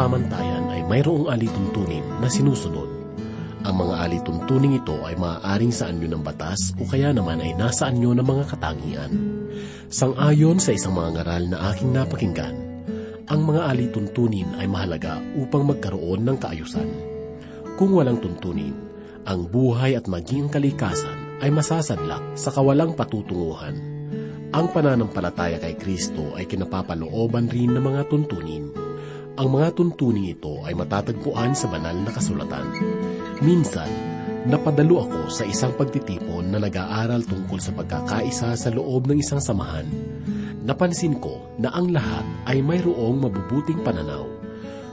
pamantayan ay mayroong alituntunin na sinusunod. Ang mga alituntuning ito ay maaaring sa anyo ng batas o kaya naman ay nasa anyo ng mga katangian. Sang-ayon sa isang mga ngaral na aking napakinggan, ang mga alituntunin ay mahalaga upang magkaroon ng kaayusan. Kung walang tuntunin, ang buhay at maging kalikasan ay masasadlak sa kawalang patutunguhan. Ang pananampalataya kay Kristo ay kinapapalooban rin ng mga tuntunin. Ang mga tuntunin ito ay matatagpuan sa banal na kasulatan. Minsan, napadalo ako sa isang pagtitipon na nag-aaral tungkol sa pagkakaisa sa loob ng isang samahan. Napansin ko na ang lahat ay mayroong mabubuting pananaw.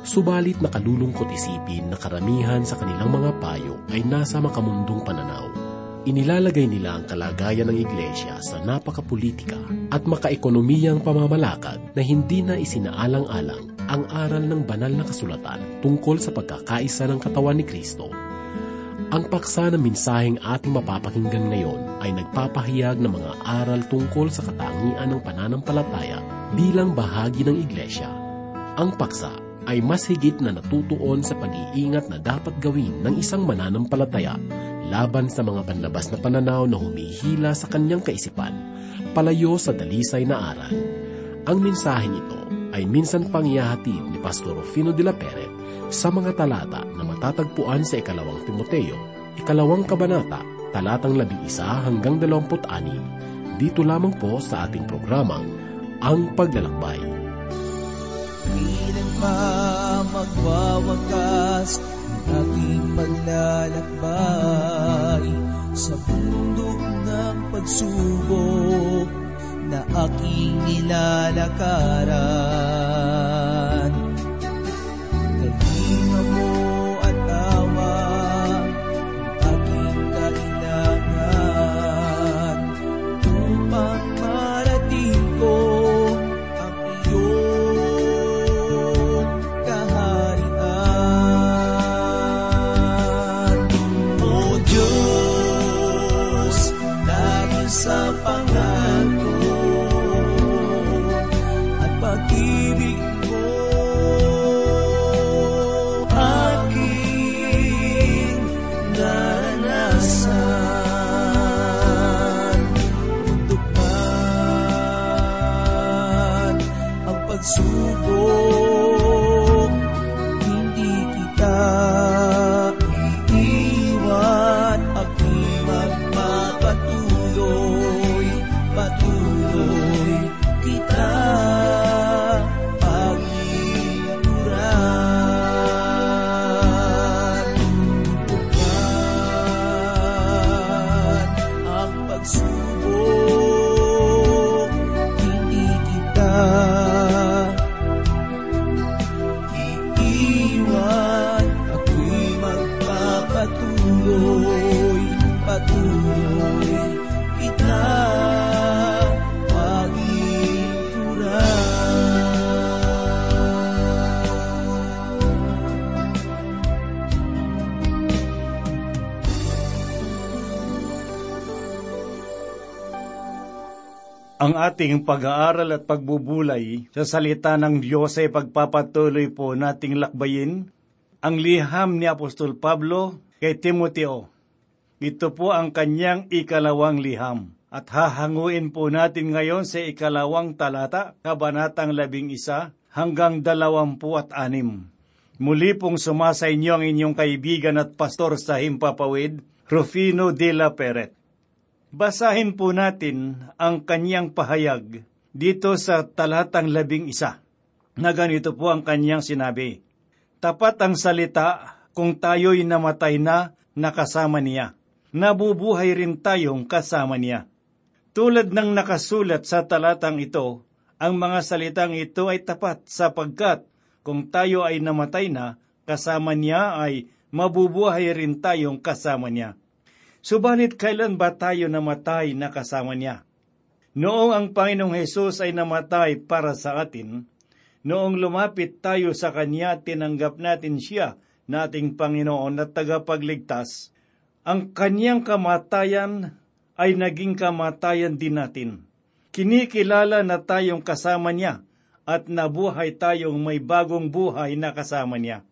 Subalit nakalulungkot isipin na karamihan sa kanilang mga payo ay nasa makamundong pananaw. Inilalagay nila ang kalagayan ng iglesia sa napakapolitika at makaekonomiyang pamamalakad na hindi na isinaalang-alang ang aral ng banal na kasulatan tungkol sa pagkakaisa ng katawan ni Kristo. Ang paksa ng minsaheng ating mapapakinggan ngayon ay nagpapahayag ng mga aral tungkol sa katangian ng pananampalataya bilang bahagi ng iglesia. Ang paksa ay mas higit na natutuon sa pag-iingat na dapat gawin ng isang mananampalataya laban sa mga panlabas na pananaw na humihila sa kanyang kaisipan, palayo sa dalisay na aral. Ang mensaheng ito ay minsan pang ihahatid ni Pastor Rufino de la Peret sa mga talata na matatagpuan sa ikalawang Timoteo, ikalawang kabanata, talatang labing isa hanggang dalawamput anim. Dito lamang po sa ating programang Ang Paglalakbay. Kailan pa magwawakas aking paglalakbay sa bundok ng pagsubok na aking nilalakaran. Ang ating pag-aaral at pagbubulay sa salita ng Diyos ay pagpapatuloy po nating lakbayin ang liham ni Apostol Pablo kay Timoteo. Ito po ang kanyang ikalawang liham. At hahanguin po natin ngayon sa ikalawang talata, kabanatang labing isa hanggang dalawampu at anim. Muli pong sumasa inyo ang inyong kaibigan at pastor sa Himpapawid, Rufino de la Peret. Basahin po natin ang kanyang pahayag dito sa talatang labing isa, na ganito po ang kanyang sinabi. Tapat ang salita kung tayo'y namatay na nakasama niya. Nabubuhay rin tayong kasama niya. Tulad ng nakasulat sa talatang ito, ang mga salitang ito ay tapat sapagkat kung tayo ay namatay na, kasama niya ay mabubuhay rin tayong kasama niya. Subalit kailan ba tayo namatay na kasama niya? Noong ang Panginoong Hesus ay namatay para sa atin, noong lumapit tayo sa Kanya, tinanggap natin siya na ating Panginoon at tagapagligtas, ang Kanyang kamatayan ay naging kamatayan din natin. Kinikilala na tayong kasama niya at nabuhay tayong may bagong buhay na kasama niya.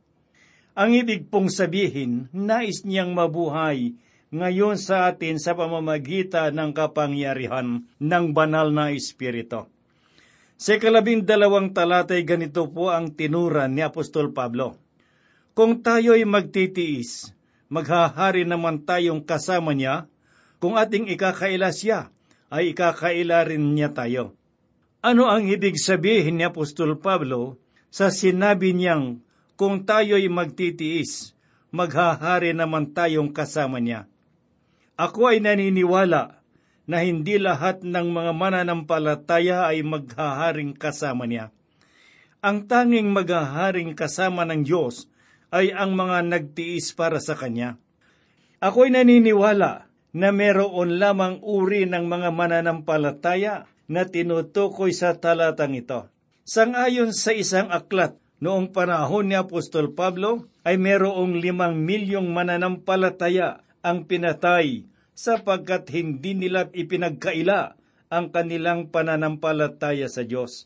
Ang ibig pong sabihin, nais niyang mabuhay ngayon sa atin sa pamamagitan ng kapangyarihan ng banal na Espiritu. Sa kalabing dalawang talatay ganito po ang tinuran ni Apostol Pablo. Kung tayo'y magtitiis, maghahari naman tayong kasama niya, kung ating ikakaila siya, ay ikakaila rin niya tayo. Ano ang ibig sabihin ni Apostol Pablo sa sinabi niyang kung tayo'y magtitiis, maghahari naman tayong kasama niya? Ako ay naniniwala na hindi lahat ng mga mananampalataya ay maghaharing kasama niya. Ang tanging maghaharing kasama ng Diyos ay ang mga nagtiis para sa Kanya. Ako'y naniniwala na meron lamang uri ng mga mananampalataya na tinutukoy sa talatang ito. Sangayon sa isang aklat noong panahon ni Apostol Pablo ay merong limang milyong mananampalataya ang pinatay sapagkat hindi nila ipinagkaila ang kanilang pananampalataya sa Diyos.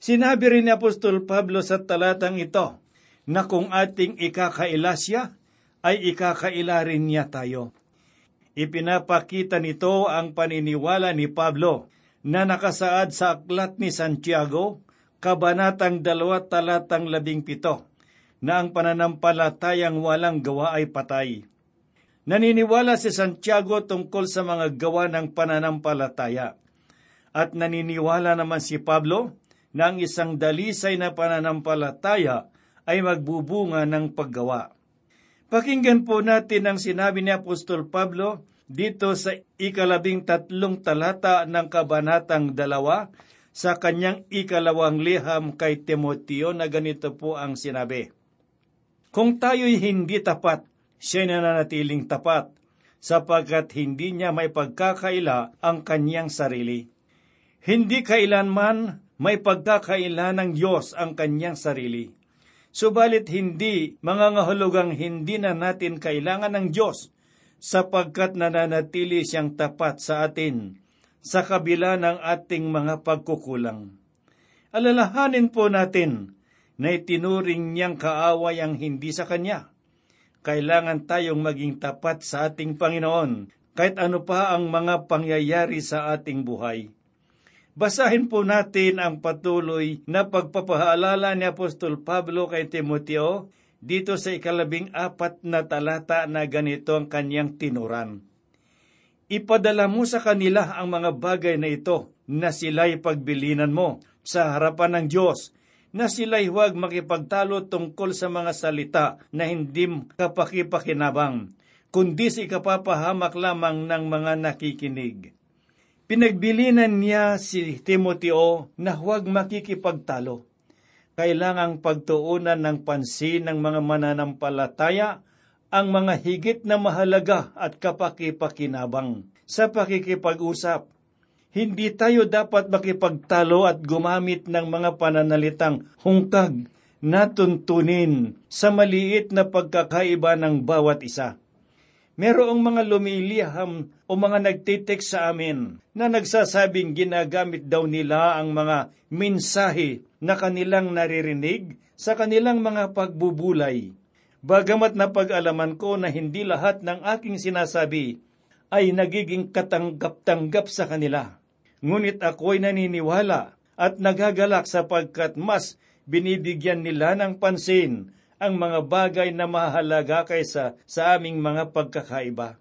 Sinabi rin ni Apostol Pablo sa talatang ito na kung ating ikakaila siya, ay ikakaila rin niya tayo. Ipinapakita nito ang paniniwala ni Pablo na nakasaad sa aklat ni Santiago, Kabanatang 2 talatang 17, na ang pananampalatayang walang gawa ay patay. Naniniwala si Santiago tungkol sa mga gawa ng pananampalataya. At naniniwala naman si Pablo na ang isang dalisay na pananampalataya ay magbubunga ng paggawa. Pakinggan po natin ang sinabi ni Apostol Pablo dito sa ikalabing tatlong talata ng kabanatang dalawa sa kanyang ikalawang liham kay Timoteo na ganito po ang sinabi. Kung tayo'y hindi tapat, siya nananatiling tapat, sapagkat hindi niya may pagkakaila ang kanyang sarili. Hindi kailanman may pagkakaila ng Diyos ang kanyang sarili. Subalit hindi, mga ngahulugang hindi na natin kailangan ng Diyos, sapagkat nananatili siyang tapat sa atin sa kabila ng ating mga pagkukulang. Alalahanin po natin na itinuring niyang kaaway ang hindi sa Kanya. Kailangan tayong maging tapat sa ating Panginoon kahit ano pa ang mga pangyayari sa ating buhay. Basahin po natin ang patuloy na pagpapaalala ni Apostol Pablo kay Timoteo dito sa ikalabing apat na talata na ganito ang kanyang tinuran. Ipadala mo sa kanila ang mga bagay na ito na sila'y pagbilinan mo sa harapan ng Diyos, na sila'y huwag makipagtalo tungkol sa mga salita na hindi kapakipakinabang, kundi si kapapahamak lamang ng mga nakikinig. Pinagbilinan niya si Timoteo na huwag makikipagtalo. Kailangang pagtuunan ng pansin ng mga mananampalataya ang mga higit na mahalaga at kapakipakinabang sa pakikipag-usap. Hindi tayo dapat makipagtalo at gumamit ng mga pananalitang hungkag na tuntunin sa maliit na pagkakaiba ng bawat isa. Merong mga lumiliham o mga nagtitek sa amin na nagsasabing ginagamit daw nila ang mga mensahe na kanilang naririnig sa kanilang mga pagbubulay. Bagamat napag-alaman ko na hindi lahat ng aking sinasabi ay nagiging katanggap-tanggap sa kanila. Ngunit ako'y naniniwala at nagagalak sapagkat mas binibigyan nila ng pansin ang mga bagay na mahalaga kaysa sa aming mga pagkakaiba.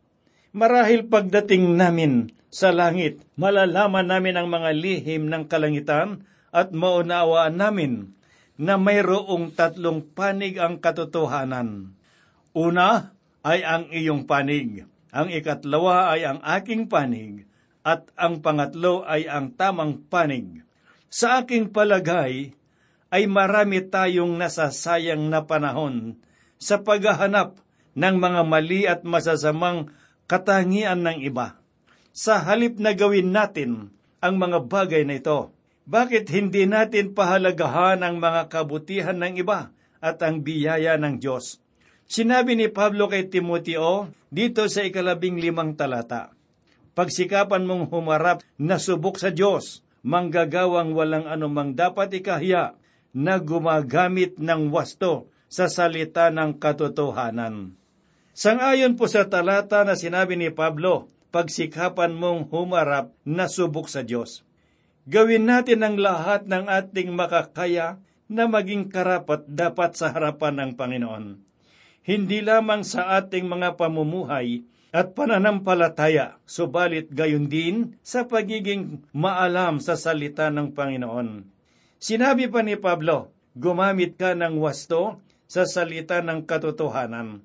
Marahil pagdating namin sa langit, malalaman namin ang mga lihim ng kalangitan at maunawaan namin na mayroong tatlong panig ang katotohanan. Una ay ang iyong panig, ang ikatlawa ay ang aking panig, at ang pangatlo ay ang tamang panig. Sa aking palagay, ay marami tayong nasasayang na panahon sa paghahanap ng mga mali at masasamang katangian ng iba. Sa halip na gawin natin ang mga bagay na ito, bakit hindi natin pahalagahan ang mga kabutihan ng iba at ang biyaya ng Diyos? Sinabi ni Pablo kay Timoteo dito sa ikalabing limang talata, Pagsikapan mong humarap na subok sa Diyos manggagawang walang anumang dapat ikahiya na gumagamit ng wasto sa salita ng katotohanan. Sangayon po sa talata na sinabi ni Pablo, pagsikapan mong humarap na subok sa Diyos. Gawin natin ang lahat ng ating makakaya na maging karapat dapat sa harapan ng Panginoon. Hindi lamang sa ating mga pamumuhay at pananampalataya, subalit gayon din sa pagiging maalam sa salita ng Panginoon. Sinabi pa ni Pablo, gumamit ka ng wasto sa salita ng katotohanan.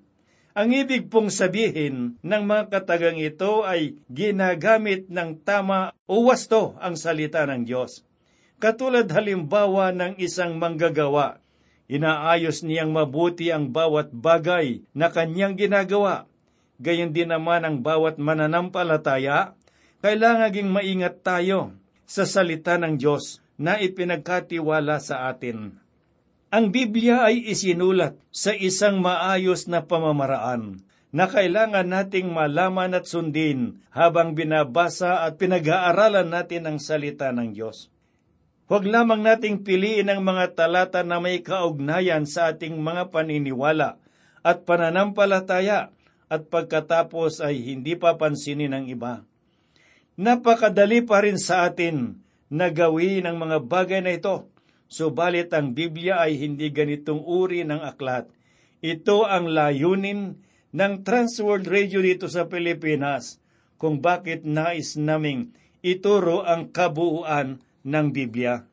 Ang ibig pong sabihin ng mga katagang ito ay ginagamit ng tama o wasto ang salita ng Diyos. Katulad halimbawa ng isang manggagawa, inaayos niyang mabuti ang bawat bagay na kanyang ginagawa. Gayon din naman ang bawat mananampalataya, kailangan ging maingat tayo sa salita ng Diyos na ipinagkatiwala sa atin. Ang Biblia ay isinulat sa isang maayos na pamamaraan na kailangan nating malaman at sundin habang binabasa at pinag-aaralan natin ang salita ng Diyos. Huwag lamang nating piliin ang mga talata na may kaugnayan sa ating mga paniniwala at pananampalataya at pagkatapos ay hindi papansinin ng iba. Napakadali pa rin sa atin na gawin ang mga bagay na ito Subalit ang Biblia ay hindi ganitong uri ng aklat. Ito ang layunin ng Transworld Radio dito sa Pilipinas kung bakit nais naming ituro ang kabuuan ng Biblia.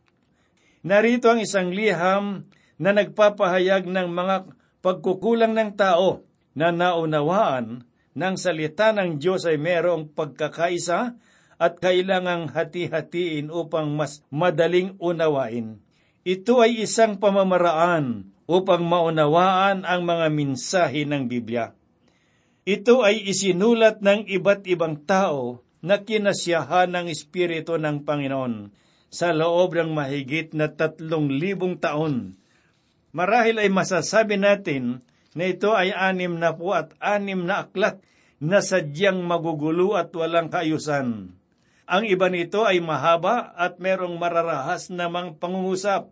Narito ang isang liham na nagpapahayag ng mga pagkukulang ng tao na naunawaan ng salita ng Diyos ay merong pagkakaisa at kailangang hati-hatiin upang mas madaling unawain. Ito ay isang pamamaraan upang maunawaan ang mga minsahe ng Biblia. Ito ay isinulat ng iba't ibang tao na kinasyahan ng Espiritu ng Panginoon sa loob ng mahigit na tatlong libong taon. Marahil ay masasabi natin na ito ay anim na po at anim na aklat na sadyang magugulo at walang kaayusan. Ang iba nito ay mahaba at merong mararahas namang pangungusap.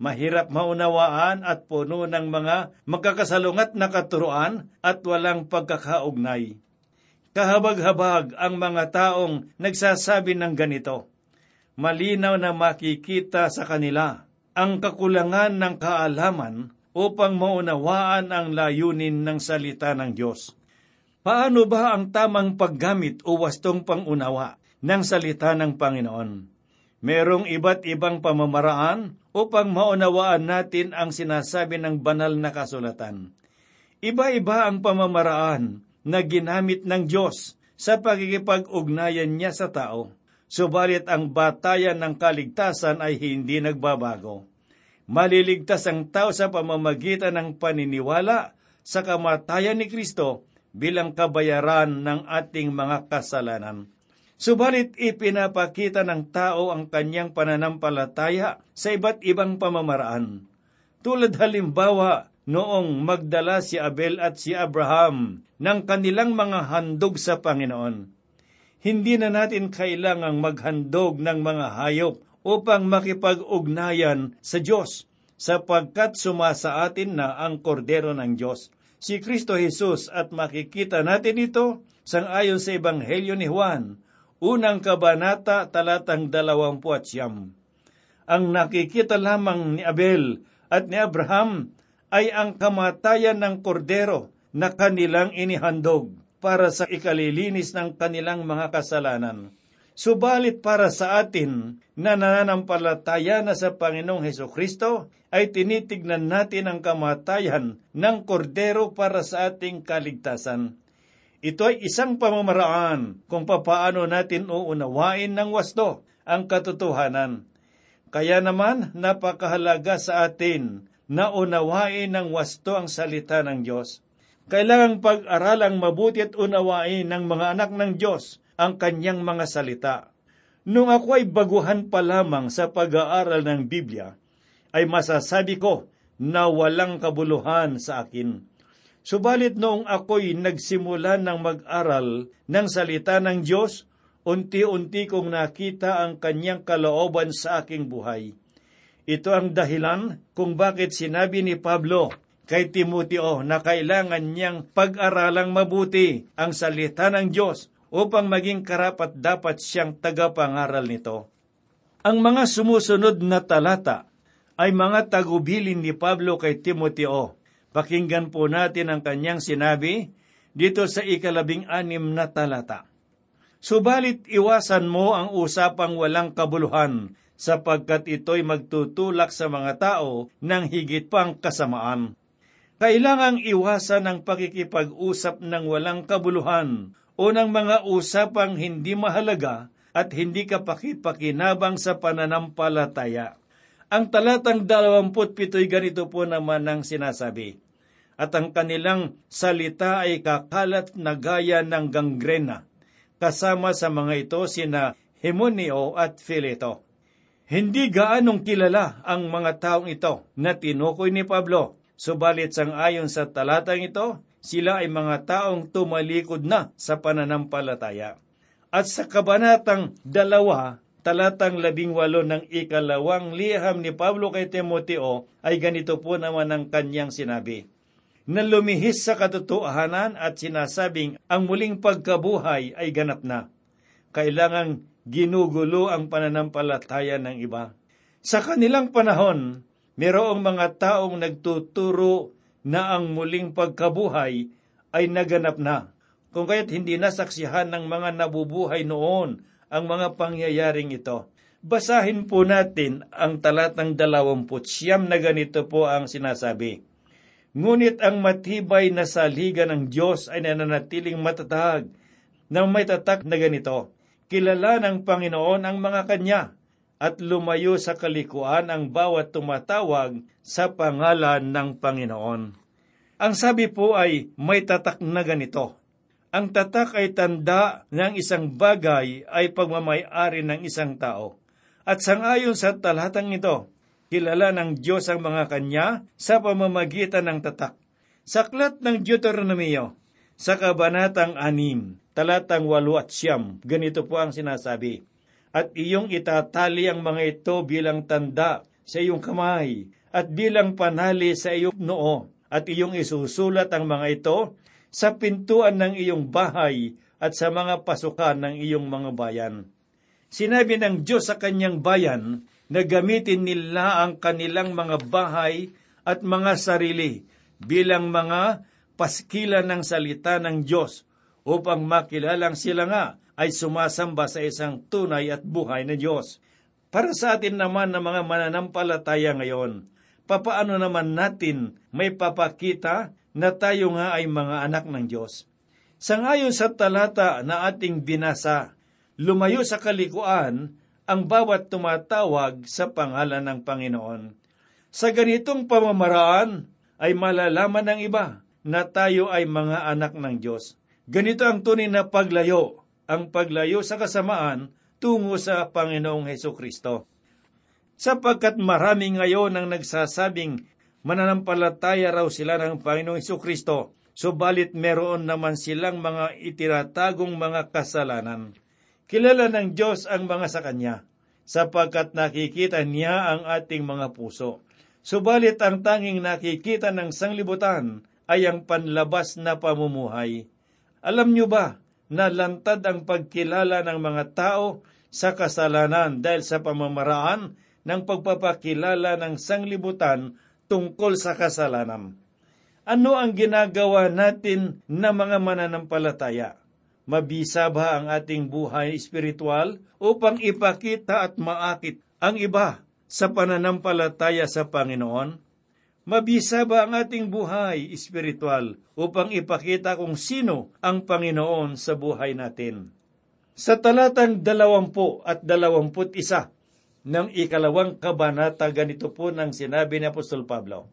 Mahirap maunawaan at puno ng mga magkakasalungat na katuruan at walang pagkakaugnay. Kahabag-habag ang mga taong nagsasabi ng ganito. Malinaw na makikita sa kanila ang kakulangan ng kaalaman upang maunawaan ang layunin ng salita ng Diyos. Paano ba ang tamang paggamit o wastong pangunawa ng salita ng Panginoon. Merong iba't ibang pamamaraan upang maunawaan natin ang sinasabi ng banal na kasulatan. Iba-iba ang pamamaraan na ginamit ng Diyos sa pagkikipag-ugnayan niya sa tao. Subalit ang batayan ng kaligtasan ay hindi nagbabago. Maliligtas ang tao sa pamamagitan ng paniniwala sa kamatayan ni Kristo bilang kabayaran ng ating mga kasalanan. Subalit ipinapakita ng tao ang kanyang pananampalataya sa iba't ibang pamamaraan. Tulad halimbawa, noong magdala si Abel at si Abraham ng kanilang mga handog sa Panginoon. Hindi na natin kailangang maghandog ng mga hayop upang makipag-ugnayan sa Diyos, sapagkat sumasa atin na ang kordero ng Diyos, si Kristo Jesus at makikita natin ito sang ayon sa Ebanghelyo ni Juan, unang kabanata talatang dalawampu at siyam. Ang nakikita lamang ni Abel at ni Abraham ay ang kamatayan ng kordero na kanilang inihandog para sa ikalilinis ng kanilang mga kasalanan. Subalit para sa atin na nananampalataya na sa Panginoong Heso Kristo, ay tinitignan natin ang kamatayan ng kordero para sa ating kaligtasan. Ito ay isang pamamaraan kung papaano natin uunawain ng wasto ang katotohanan. Kaya naman napakahalaga sa atin na unawain ng wasto ang salita ng Diyos. Kailangang pag-aralang mabuti at unawain ng mga anak ng Diyos ang kanyang mga salita. Nung ako ay baguhan pa lamang sa pag-aaral ng Biblia, ay masasabi ko na walang kabuluhan sa akin Subalit noong ako'y nagsimula ng mag-aral ng salita ng Diyos, unti-unti kong nakita ang kanyang kalooban sa aking buhay. Ito ang dahilan kung bakit sinabi ni Pablo kay Timoteo na kailangan niyang pag-aralang mabuti ang salita ng Diyos upang maging karapat dapat siyang tagapangaral nito. Ang mga sumusunod na talata ay mga tagubilin ni Pablo kay Timoteo. Pakinggan po natin ang kanyang sinabi dito sa ikalabing anim na talata. Subalit iwasan mo ang usapang walang kabuluhan sapagkat ito'y magtutulak sa mga tao ng higit pang kasamaan. Kailangang iwasan ang pakikipag-usap ng walang kabuluhan o ng mga usapang hindi mahalaga at hindi kapakipakinabang sa pananampalataya. Ang talatang 27 ay ganito po naman ang sinasabi. At ang kanilang salita ay kakalat na gaya ng gangrena. Kasama sa mga ito sina Himoneo at Fileto. Hindi gaanong kilala ang mga taong ito na tinukoy ni Pablo, subalit sang ayon sa talatang ito, sila ay mga taong tumalikod na sa pananampalataya. At sa kabanatang dalawa, talatang labing walo ng ikalawang liham ni Pablo kay Timoteo ay ganito po naman ang kanyang sinabi. Na lumihis sa katotohanan at sinasabing ang muling pagkabuhay ay ganap na. Kailangang ginugulo ang pananampalataya ng iba. Sa kanilang panahon, mayroong mga taong nagtuturo na ang muling pagkabuhay ay naganap na, kung kaya't hindi nasaksihan ng mga nabubuhay noon ang mga pangyayaring ito. Basahin po natin ang talatang dalawamput siyam na ganito po ang sinasabi. Ngunit ang matibay na saligan ng Diyos ay nananatiling matatag na may tatak na ganito. Kilala ng Panginoon ang mga kanya at lumayo sa kalikuan ang bawat tumatawag sa pangalan ng Panginoon. Ang sabi po ay may tatak na ganito. Ang tatak ay tanda ng isang bagay ay pagmamayari ng isang tao. At sangayon sa talatang ito, kilala ng Diyos ang mga kanya sa pamamagitan ng tatak. Saklat ng Deuteronomio, sa kabanatang anim, talatang walo at siyam, ganito po ang sinasabi. At iyong itatali ang mga ito bilang tanda sa iyong kamay at bilang panali sa iyong noo at iyong isusulat ang mga ito sa pintuan ng iyong bahay at sa mga pasukan ng iyong mga bayan. Sinabi ng Diyos sa kanyang bayan na gamitin nila ang kanilang mga bahay at mga sarili bilang mga paskilan ng salita ng Diyos upang makilalang sila nga ay sumasamba sa isang tunay at buhay na Diyos. Para sa atin naman na mga mananampalataya ngayon, papaano naman natin may papakita na tayo nga ay mga anak ng Diyos? Sangayon sa talata na ating binasa, lumayo sa kalikuan ang bawat tumatawag sa pangalan ng Panginoon. Sa ganitong pamamaraan ay malalaman ng iba na tayo ay mga anak ng Diyos. Ganito ang tunay na paglayo, ang paglayo sa kasamaan tungo sa Panginoong Heso Kristo. Sapagkat marami ngayon ang nagsasabing mananampalataya raw sila ng Panginoong Kristo, subalit meron naman silang mga itiratagong mga kasalanan. Kilala ng Diyos ang mga sa Kanya, sapagkat nakikita niya ang ating mga puso. Subalit ang tanging nakikita ng sanglibutan ay ang panlabas na pamumuhay. Alam niyo ba na lantad ang pagkilala ng mga tao sa kasalanan dahil sa pamamaraan ng pagpapakilala ng sanglibutan tungkol sa kasalanan? Ano ang ginagawa natin na mga mananampalataya? Mabisa ba ang ating buhay espiritual upang ipakita at maakit ang iba sa pananampalataya sa Panginoon? Mabisa ba ang ating buhay espiritual upang ipakita kung sino ang Panginoon sa buhay natin? Sa talatang dalawampu at dalawamput isa ng ikalawang kabanata, ganito po nang sinabi ni Apostol Pablo.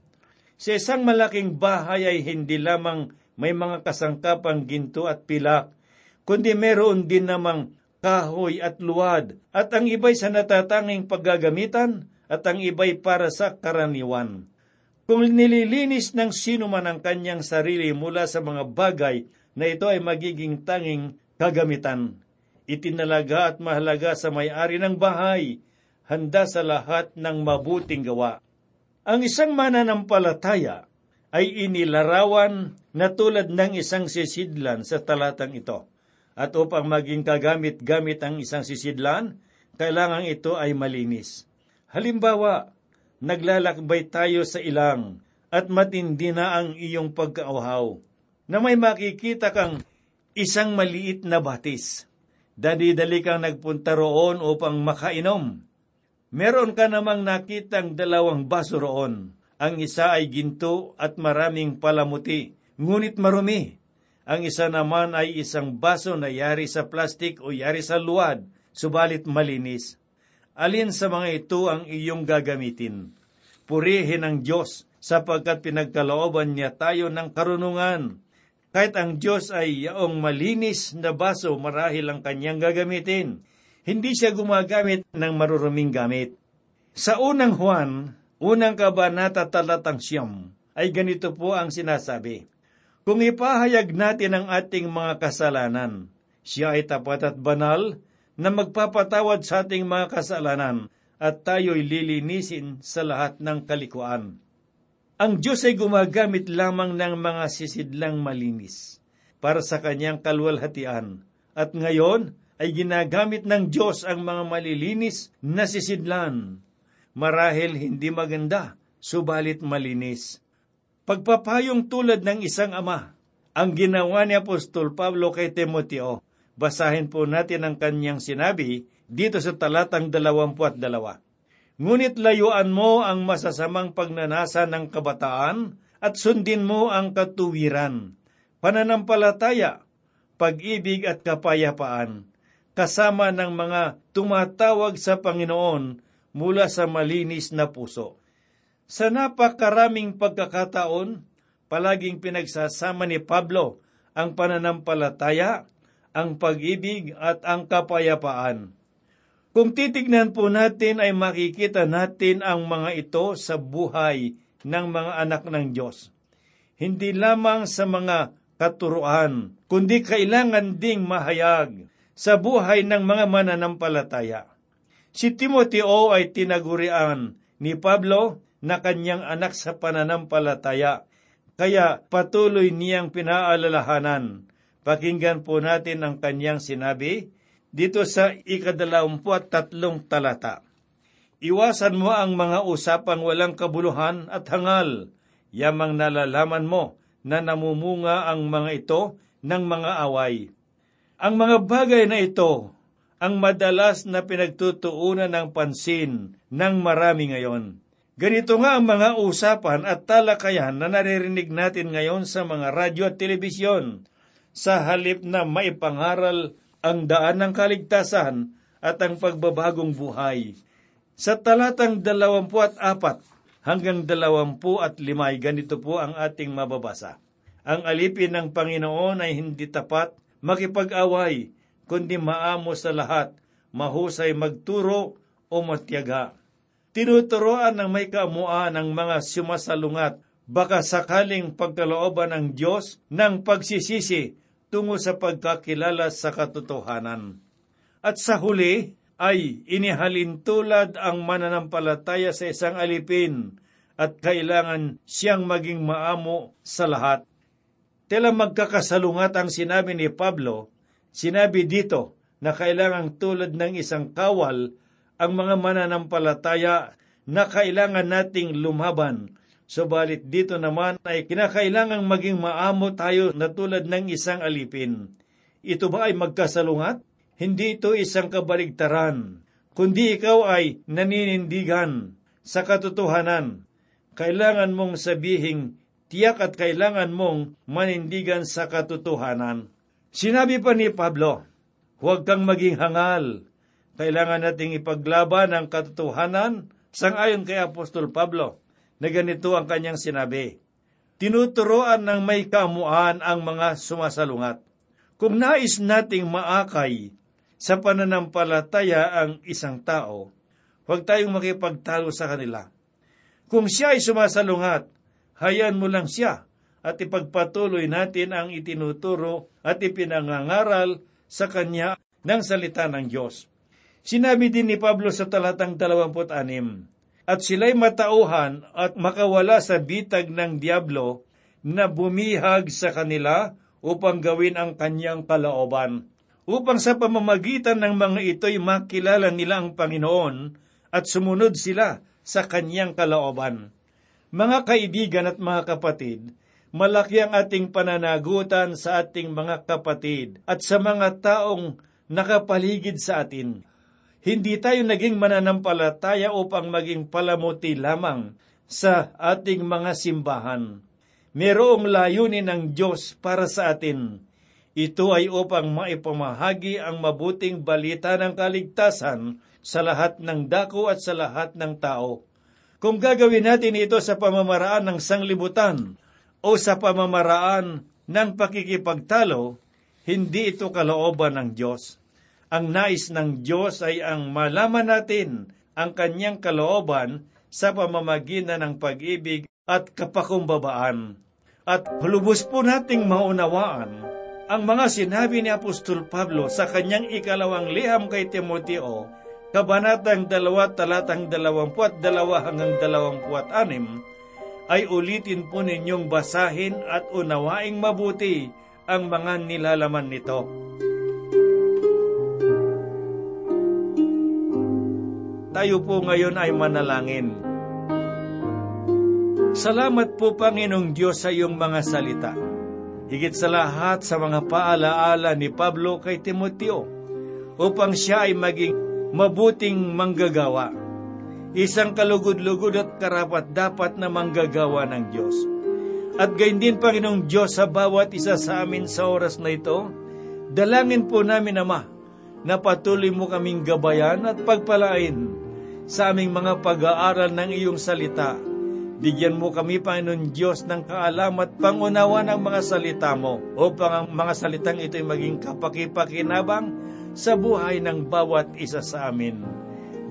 Sa isang malaking bahay ay hindi lamang may mga kasangkapang ginto at pilak, kundi meron din namang kahoy at luwad, at ang iba'y sa natatanging paggagamitan, at ang iba'y para sa karaniwan. Kung nililinis ng sino man ang kanyang sarili mula sa mga bagay na ito ay magiging tanging kagamitan. itinalaga at mahalaga sa may-ari ng bahay, handa sa lahat ng mabuting gawa. Ang isang mananampalataya ay inilarawan na tulad ng isang sisidlan sa talatang ito. At upang maging kagamit-gamit ang isang sisidlan, kailangan ito ay malinis. Halimbawa, naglalakbay tayo sa ilang at matindi na ang iyong pagkauhaw, na may makikita kang isang maliit na batis. Dali-dali kang nagpunta roon upang makainom. Meron ka namang nakitang dalawang baso roon. Ang isa ay ginto at maraming palamuti, ngunit marumi. Ang isa naman ay isang baso na yari sa plastik o yari sa luwad, subalit malinis. Alin sa mga ito ang iyong gagamitin? Purihin ang Diyos sapagkat pinagkalooban niya tayo ng karunungan. Kahit ang Diyos ay yaong malinis na baso marahil ang kanyang gagamitin, hindi siya gumagamit ng maruruming gamit. Sa unang Juan, unang kabanata talatang siyam, ay ganito po ang sinasabi. Kung ipahayag natin ang ating mga kasalanan, siya ay tapat at banal na magpapatawad sa ating mga kasalanan at tayo'y lilinisin sa lahat ng kalikuan. Ang Diyos ay gumagamit lamang ng mga sisidlang malinis para sa kanyang kalwalhatian. At ngayon ay ginagamit ng Diyos ang mga malilinis na sisidlan. Marahil hindi maganda, subalit malinis. Pagpapayong tulad ng isang ama, ang ginawa ni Apostol Pablo kay Timoteo. Basahin po natin ang kanyang sinabi dito sa talatang 22. Ngunit layuan mo ang masasamang pagnanasa ng kabataan at sundin mo ang katuwiran, pananampalataya, pag-ibig at kapayapaan, kasama ng mga tumatawag sa Panginoon mula sa malinis na puso. Sa napakaraming pagkakataon, palaging pinagsasama ni Pablo ang pananampalataya, ang pag-ibig at ang kapayapaan. Kung titignan po natin ay makikita natin ang mga ito sa buhay ng mga anak ng Diyos. Hindi lamang sa mga katuruan, kundi kailangan ding mahayag sa buhay ng mga mananampalataya. Si Timoteo ay tinagurian ni Pablo na kanyang anak sa pananampalataya, kaya patuloy niyang pinaalalahanan. Pakinggan po natin ang kanyang sinabi dito sa ikadalawamput tatlong talata. Iwasan mo ang mga usapang walang kabuluhan at hangal, yamang nalalaman mo na namumunga ang mga ito ng mga away. Ang mga bagay na ito ang madalas na pinagtutuunan ng pansin ng marami ngayon. Ganito nga ang mga usapan at talakayan na naririnig natin ngayon sa mga radyo at telebisyon sa halip na maipangaral ang daan ng kaligtasan at ang pagbabagong buhay. Sa talatang 24 hanggang 25 ay ganito po ang ating mababasa. Ang alipin ng Panginoon ay hindi tapat makipag-away, kundi maamo sa lahat, mahusay magturo o matyaga. Tinuturoan ng may kaamuan ng mga sumasalungat, baka sakaling pagkalooban ng Diyos ng pagsisisi tungo sa pagkakilala sa katotohanan. At sa huli ay inihalin tulad ang mananampalataya sa isang alipin at kailangan siyang maging maamo sa lahat. Tila magkakasalungat ang sinabi ni Pablo, sinabi dito na kailangang tulad ng isang kawal ang mga mananampalataya na kailangan nating lumaban Subalit dito naman ay kinakailangang maging maamo tayo na tulad ng isang alipin. Ito ba ay magkasalungat? Hindi ito isang kabaligtaran, kundi ikaw ay naninindigan sa katotohanan. Kailangan mong sabihing tiyak at kailangan mong manindigan sa katotohanan. Sinabi pa ni Pablo, huwag kang maging hangal. Kailangan nating ipaglaban ang katotohanan sangayon kay Apostol Pablo na ganito ang kanyang sinabi, Tinuturoan ng may kamuan ang mga sumasalungat. Kung nais nating maakay sa pananampalataya ang isang tao, huwag tayong makipagtalo sa kanila. Kung siya ay sumasalungat, hayaan mo lang siya at ipagpatuloy natin ang itinuturo at ipinangangaral sa kanya ng salita ng Diyos. Sinabi din ni Pablo sa talatang 26, At sila'y matauhan at makawala sa bitag ng Diablo na bumihag sa kanila upang gawin ang kanyang kalaoban. Upang sa pamamagitan ng mga ito'y makilala nila ang Panginoon at sumunod sila sa kanyang kalaoban. Mga kaibigan at mga kapatid, malaki ang ating pananagutan sa ating mga kapatid at sa mga taong nakapaligid sa atin. Hindi tayo naging mananampalataya upang maging palamuti lamang sa ating mga simbahan. Merong layunin ng Diyos para sa atin. Ito ay upang maipamahagi ang mabuting balita ng kaligtasan sa lahat ng dako at sa lahat ng tao. Kung gagawin natin ito sa pamamaraan ng sanglibutan o sa pamamaraan ng pakikipagtalo, hindi ito kalooban ng Diyos. Ang nais ng Diyos ay ang malaman natin ang kanyang kalooban sa pamamagitan ng pag-ibig at kapakumbabaan. At lubos po nating maunawaan ang mga sinabi ni Apostol Pablo sa kanyang ikalawang liham kay Timoteo, Kabanatang 2, talatang 22 hanggang 26, ay ulitin po ninyong basahin at unawaing mabuti ang mga nilalaman nito. tayo po ngayon ay manalangin. Salamat po Panginoong Diyos sa iyong mga salita. Higit sa lahat sa mga paalaala ni Pablo kay Timoteo upang siya ay maging mabuting manggagawa. Isang kalugod-lugod at karapat dapat na manggagawa ng Diyos. At gayon din Panginoong Diyos sa bawat isa sa amin sa oras na ito, dalangin po namin Ama na patuloy mo kaming gabayan at pagpalain sa aming mga pag-aaral ng iyong salita. Bigyan mo kami, Panginoon Diyos, ng kaalam at pangunawa ng mga salita mo upang ang mga salitang ito'y maging kapakipakinabang sa buhay ng bawat isa sa amin.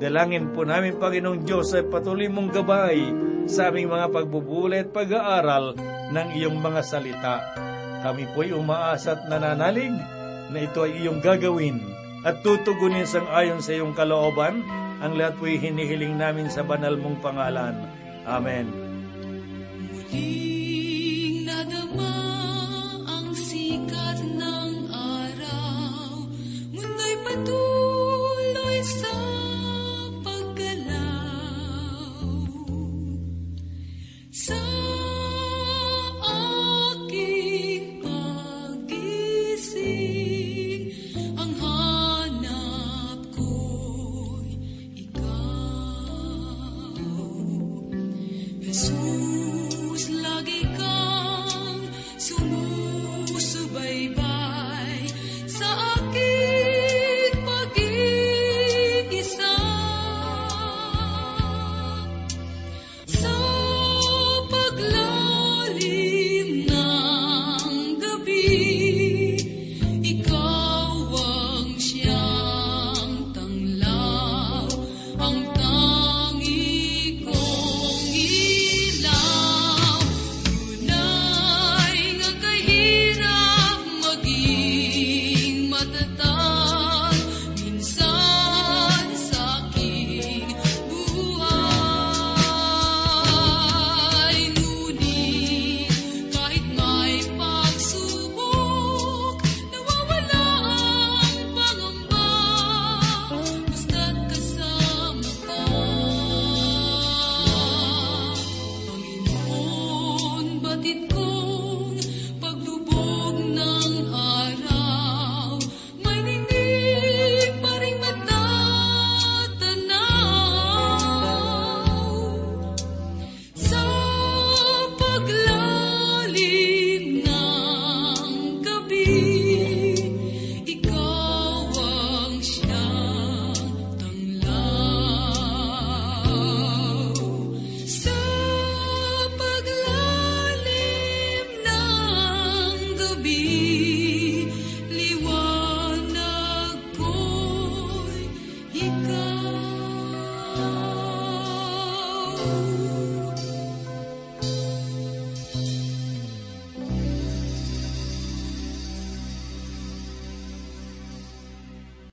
Dalangin po namin, Panginoong Diyos, ay patuloy mong gabay sa aming mga pagbubulay at pag-aaral ng iyong mga salita. Kami po'y umaasa at nananalig na ito ay iyong gagawin at tutugunin sang ayon sa iyong kalooban ang lahat po'y hinihiling namin sa banal mong pangalan. Amen. Muling